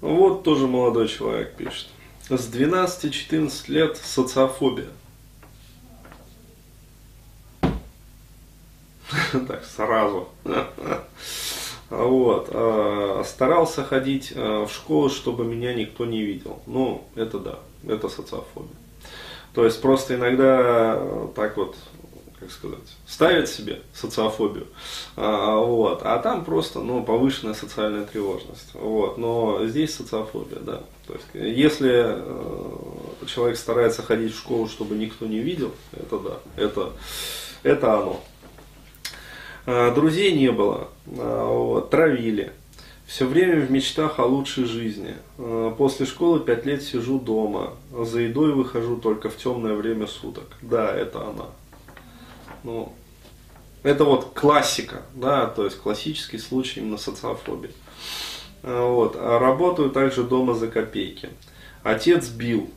Вот тоже молодой человек пишет. С 12-14 лет социофобия. Так, сразу. Вот. А, старался ходить а, в школу, чтобы меня никто не видел. Ну, это да, это социофобия. То есть просто иногда э, так вот, как сказать, ставят себе социофобию, а, вот, а там просто, ну, повышенная социальная тревожность, вот, но здесь социофобия, да, то есть если э, человек старается ходить в школу, чтобы никто не видел, это да, это, это оно. А, друзей не было, а, вот, травили, все время в мечтах о лучшей жизни. Э, после школы пять лет сижу дома. За едой выхожу только в темное время суток. Да, это она. Ну, это вот классика, да, то есть классический случай именно социофобии. Э, вот. А работаю также дома за копейки. Отец бил,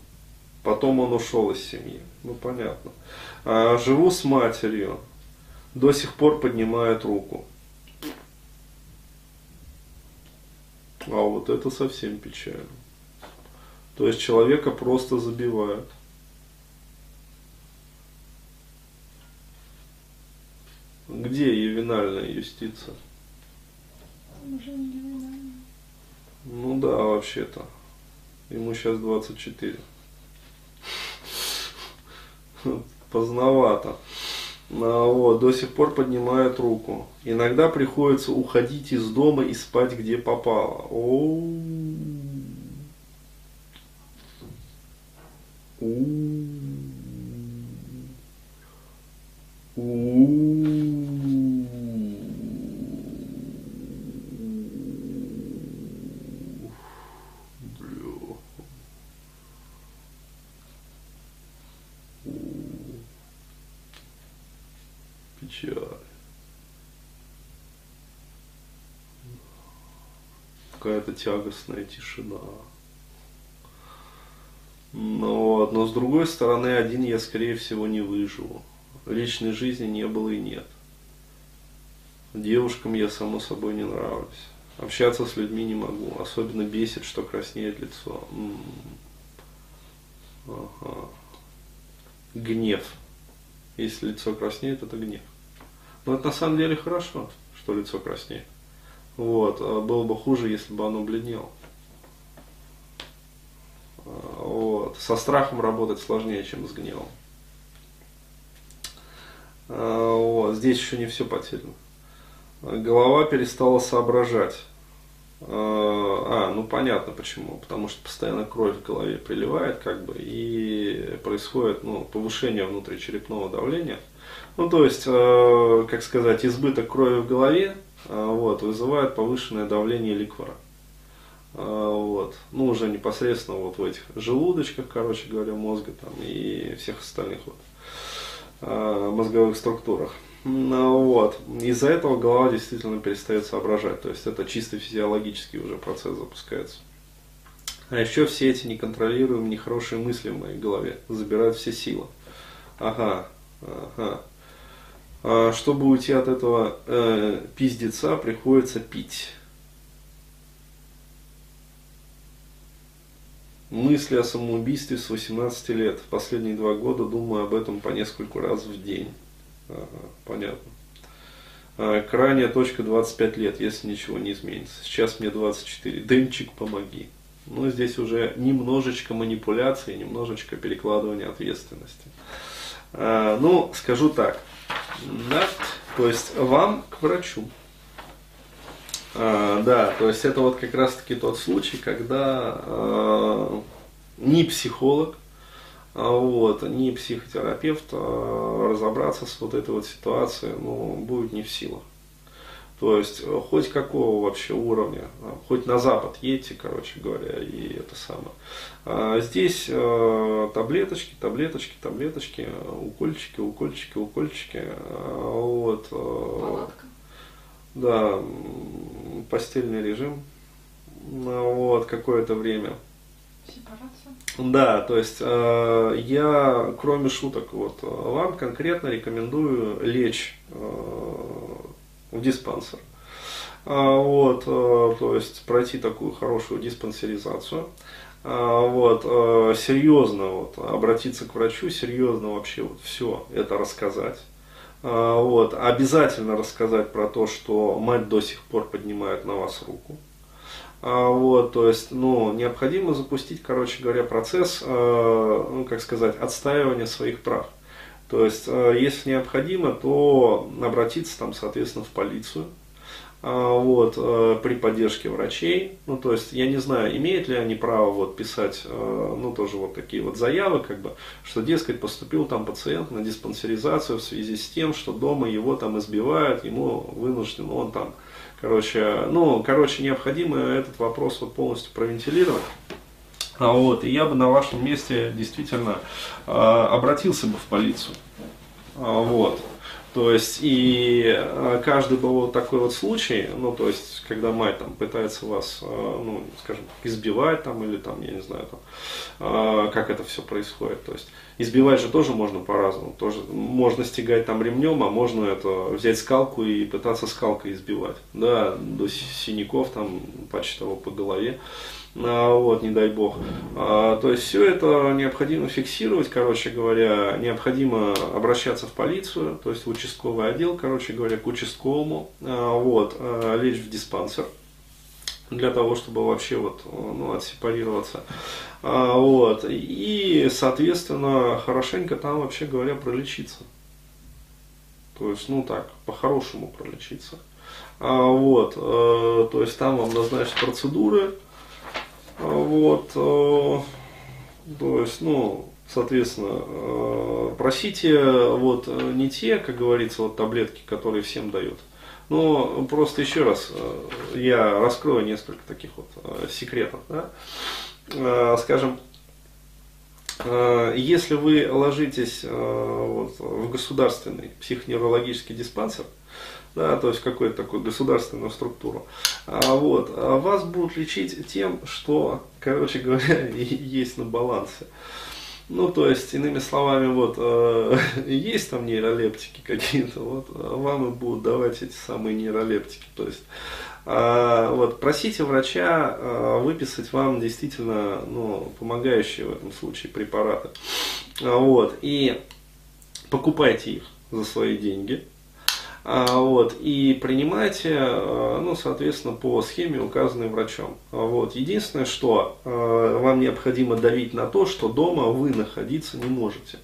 потом он ушел из семьи. Ну, понятно. А, живу с матерью, до сих пор поднимает руку. А вот это совсем печально. То есть человека просто забивают. Где ювенальная юстиция? Уже не ювенальная. Ну да, вообще-то. Ему сейчас 24. Поздновато. А, вот, до сих пор поднимает руку. Иногда приходится уходить из дома и спать где попало. О -у -у -у Какая-то тягостная тишина. Ну вот, но с другой стороны, один я, скорее всего, не выживу. Личной жизни не было и нет. Девушкам я, само собой, не нравлюсь. Общаться с людьми не могу. Особенно бесит, что краснеет лицо. М-м. Ага. Гнев. Если лицо краснеет, это гнев. Но это на самом деле хорошо, что лицо краснеет. Вот. А было бы хуже, если бы оно бледнело. А, вот. Со страхом работать сложнее, чем с гневом. А, вот. Здесь еще не все потеряно. Голова перестала соображать. А, ну понятно почему. Потому что постоянно кровь в голове приливает, как бы, и происходит ну, повышение внутричерепного давления – ну, то есть, э, как сказать, избыток крови в голове вот, вызывает повышенное давление ликвора. Э, вот. Ну, уже непосредственно вот в этих желудочках, короче говоря, мозга там и всех остальных вот, э, мозговых структурах. Ну, вот. Из-за этого голова действительно перестает соображать. То есть это чисто физиологический уже процесс запускается. А еще все эти неконтролируемые нехорошие мысли в моей голове забирают все силы. Ага, ага. А, чтобы уйти от этого э, пиздеца, приходится пить. Мысли о самоубийстве с 18 лет. Последние два года думаю об этом по нескольку раз в день. Ага, понятно. А, крайняя точка 25 лет, если ничего не изменится. Сейчас мне 24. Дымчик, помоги. Ну, здесь уже немножечко манипуляции, немножечко перекладывания ответственности. А, ну, скажу так. Да? То есть вам к врачу. А, да, то есть это вот как раз таки тот случай, когда а, ни психолог, а, вот, ни психотерапевт а, разобраться с вот этой вот ситуацией ну, будет не в силах. То есть э, хоть какого вообще уровня, а, хоть на запад едьте, короче говоря, и это самое. А здесь э, таблеточки, таблеточки, таблеточки, укольчики, укольчики, укольчики. Вот, э, Палатка. Да, постельный режим. Вот, какое-то время. Сепарация. Да, то есть э, я, кроме шуток, вот, вам конкретно рекомендую лечь э, в диспансер. А, вот, э, то есть пройти такую хорошую диспансеризацию. А, вот, э, серьезно вот, обратиться к врачу, серьезно вообще вот все это рассказать. А, вот, обязательно рассказать про то, что мать до сих пор поднимает на вас руку. Вот, то есть, ну, необходимо запустить, короче говоря, процесс, ну, как сказать, отстаивания своих прав. То есть, если необходимо, то обратиться там, соответственно, в полицию, а, вот, э, при поддержке врачей. Ну, то есть, я не знаю, имеют ли они право вот, писать, э, ну, тоже вот такие вот заявы, как бы, что, дескать, поступил там пациент на диспансеризацию в связи с тем, что дома его там избивают, ему вынужден, он там, короче, ну, короче, необходимо этот вопрос вот полностью провентилировать. А вот, и я бы на вашем месте действительно э, обратился бы в полицию. А, вот. То есть, и э, каждый был вот такой вот случай, ну, то есть, когда мать там пытается вас, ну, скажем, избивать там, или там, я не знаю, там, как это все происходит. То есть, избивать же тоже можно по-разному. Тоже можно стегать там ремнем, а можно это взять скалку и пытаться скалкой избивать. Да, до синяков там, почти того по голове. А, вот, не дай бог. А, то есть все это необходимо фиксировать, короче говоря, необходимо обращаться в полицию, то есть в участковый отдел, короче говоря, к участковому, а, вот, лечь в диспансер для того, чтобы вообще вот, ну, отсепарироваться. Вот. И, соответственно, хорошенько там, вообще говоря, пролечиться. То есть, ну так, по-хорошему пролечиться. Вот. Э, то есть там вам назначат процедуры, вот, э, то есть, ну, соответственно, э, просите вот не те, как говорится, вот таблетки, которые всем дают. Но просто еще раз э, я раскрою несколько таких вот секретов. Да? Скажем, если вы ложитесь вот, в государственный психоневрологический диспансер, да, то есть какую-то такую государственную структуру. А, вот, а вас будут лечить тем, что, короче говоря, есть на балансе. Ну, то есть, иными словами, вот, э, есть там нейролептики какие-то, вот, а вам и будут давать эти самые нейролептики. То есть, э, вот, просите врача э, выписать вам действительно, ну, помогающие в этом случае препараты. Вот, и покупайте их за свои деньги, а, вот, и принимайте, а, ну, соответственно, по схеме, указанной врачом. Вот. Единственное, что а, вам необходимо давить на то, что дома вы находиться не можете.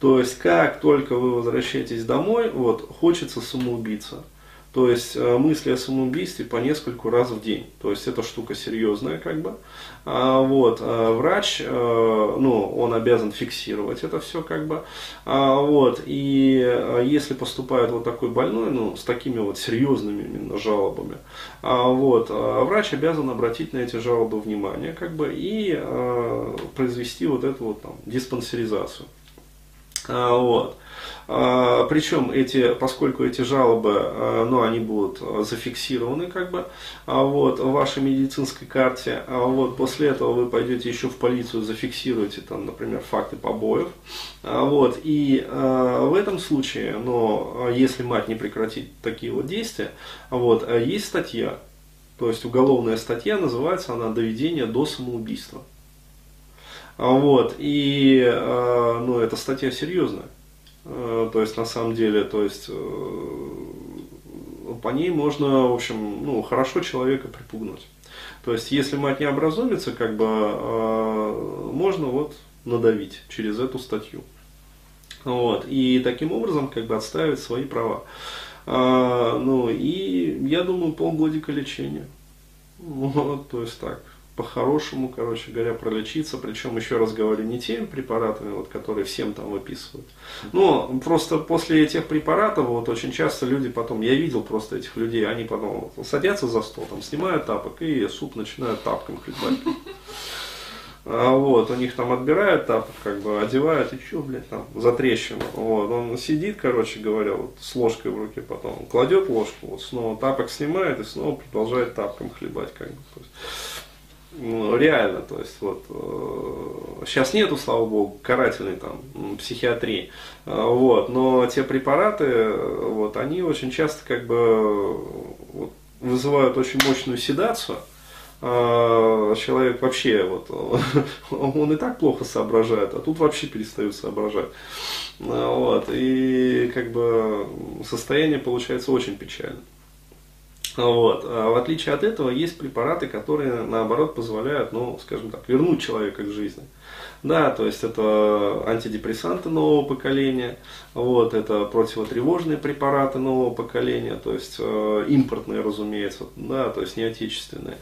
То есть, как только вы возвращаетесь домой, вот, хочется самоубийца. То есть э, мысли о самоубийстве по нескольку раз в день. То есть эта штука серьезная как бы. А, вот, а врач, а, ну, он обязан фиксировать это все как бы. А, вот, и если поступает вот такой больной, ну, с такими вот серьезными именно жалобами, а, вот, врач обязан обратить на эти жалобы внимание как бы и произвести вот эту вот там диспансеризацию. А, вот. А, Причем эти, поскольку эти жалобы, а, ну, они будут зафиксированы как бы вот, в вашей медицинской карте, вот, после этого вы пойдете еще в полицию, зафиксируете там, например, факты побоев, вот, и в этом случае, но если мать не прекратит такие вот действия, вот, есть статья, то есть уголовная статья, называется она «Доведение до самоубийства». Вот, и, ну, эта статья серьезная. Э, то есть, на самом деле, то есть, э, по ней можно, в общем, ну, хорошо человека припугнуть. То есть, если мать не образумится, как бы, можно вот надавить через эту статью. Вот, и таким образом, как бы, отставить свои права. А, ну, и я думаю, полгодика лечения. Вот, то есть так по-хорошему, короче говоря, пролечиться, причем, еще раз говорю, не теми препаратами, вот, которые всем там выписывают. Но просто после этих препаратов, вот очень часто люди потом, я видел просто этих людей, они потом вот, садятся за стол, там, снимают тапок и суп начинают тапком хлебать. А вот, у них там отбирают тапок, как бы одевают, и что, блядь, там, за трещину. Вот, он сидит, короче говоря, вот, с ложкой в руке потом, кладет ложку, вот, снова тапок снимает и снова продолжает тапком хлебать, как бы. Ну, реально, то есть вот э, сейчас нету, слава богу, карательной там психиатрии, э, вот, но те препараты, вот, они очень часто как бы вот, вызывают очень мощную седацию, человек вообще вот, он и так плохо соображает, а тут вообще перестает соображать. Вот, и как бы состояние получается очень печальное. Вот. А в отличие от этого, есть препараты, которые, наоборот, позволяют, ну, скажем так, вернуть человека к жизни. Да, то есть это антидепрессанты нового поколения, вот, это противотревожные препараты нового поколения, то есть э, импортные, разумеется, да, то есть не отечественные.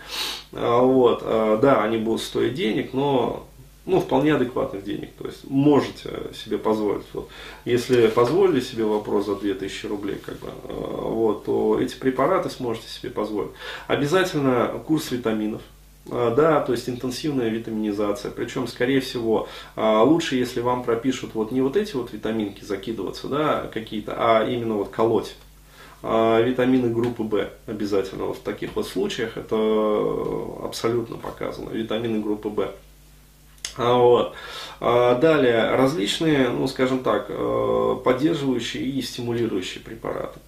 А, вот, э, да, они будут стоить денег, но ну, вполне адекватных денег. То есть можете себе позволить. Вот. Если позволили себе вопрос за 2000 рублей, как бы, э, вот, то эти препараты сможете себе позволить. Обязательно курс витаминов. Э, да, то есть интенсивная витаминизация. Причем, скорее всего, э, лучше, если вам пропишут вот не вот эти вот витаминки закидываться, да, какие-то, а именно вот колоть. витамины группы В обязательно вот в таких вот случаях это абсолютно показано. Витамины группы В. А, вот. А, далее, различные, ну скажем так, э, поддерживающие и стимулирующие препараты.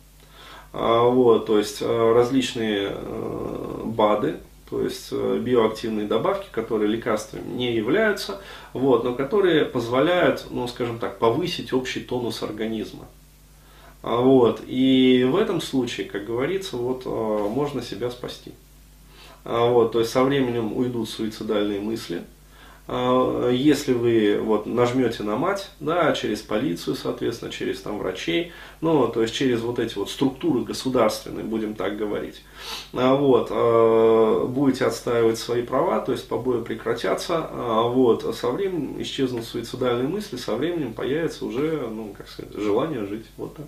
А, вот, то есть э, различные э, БАДы, то есть биоактивные добавки, которые лекарствами не являются, вот, но которые позволяют, ну скажем так, повысить общий тонус организма. Вот, и в этом случае, как говорится, вот, можно себя спасти. Вот, то есть со временем уйдут суицидальные мысли, если вы вот нажмете на мать, да, через полицию, соответственно, через там врачей, ну, то есть через вот эти вот структуры государственные, будем так говорить, а, вот, а, будете отстаивать свои права, то есть побои прекратятся, вот, со временем исчезнут суицидальные мысли, со временем появится уже, ну, как сказать, желание жить, вот так.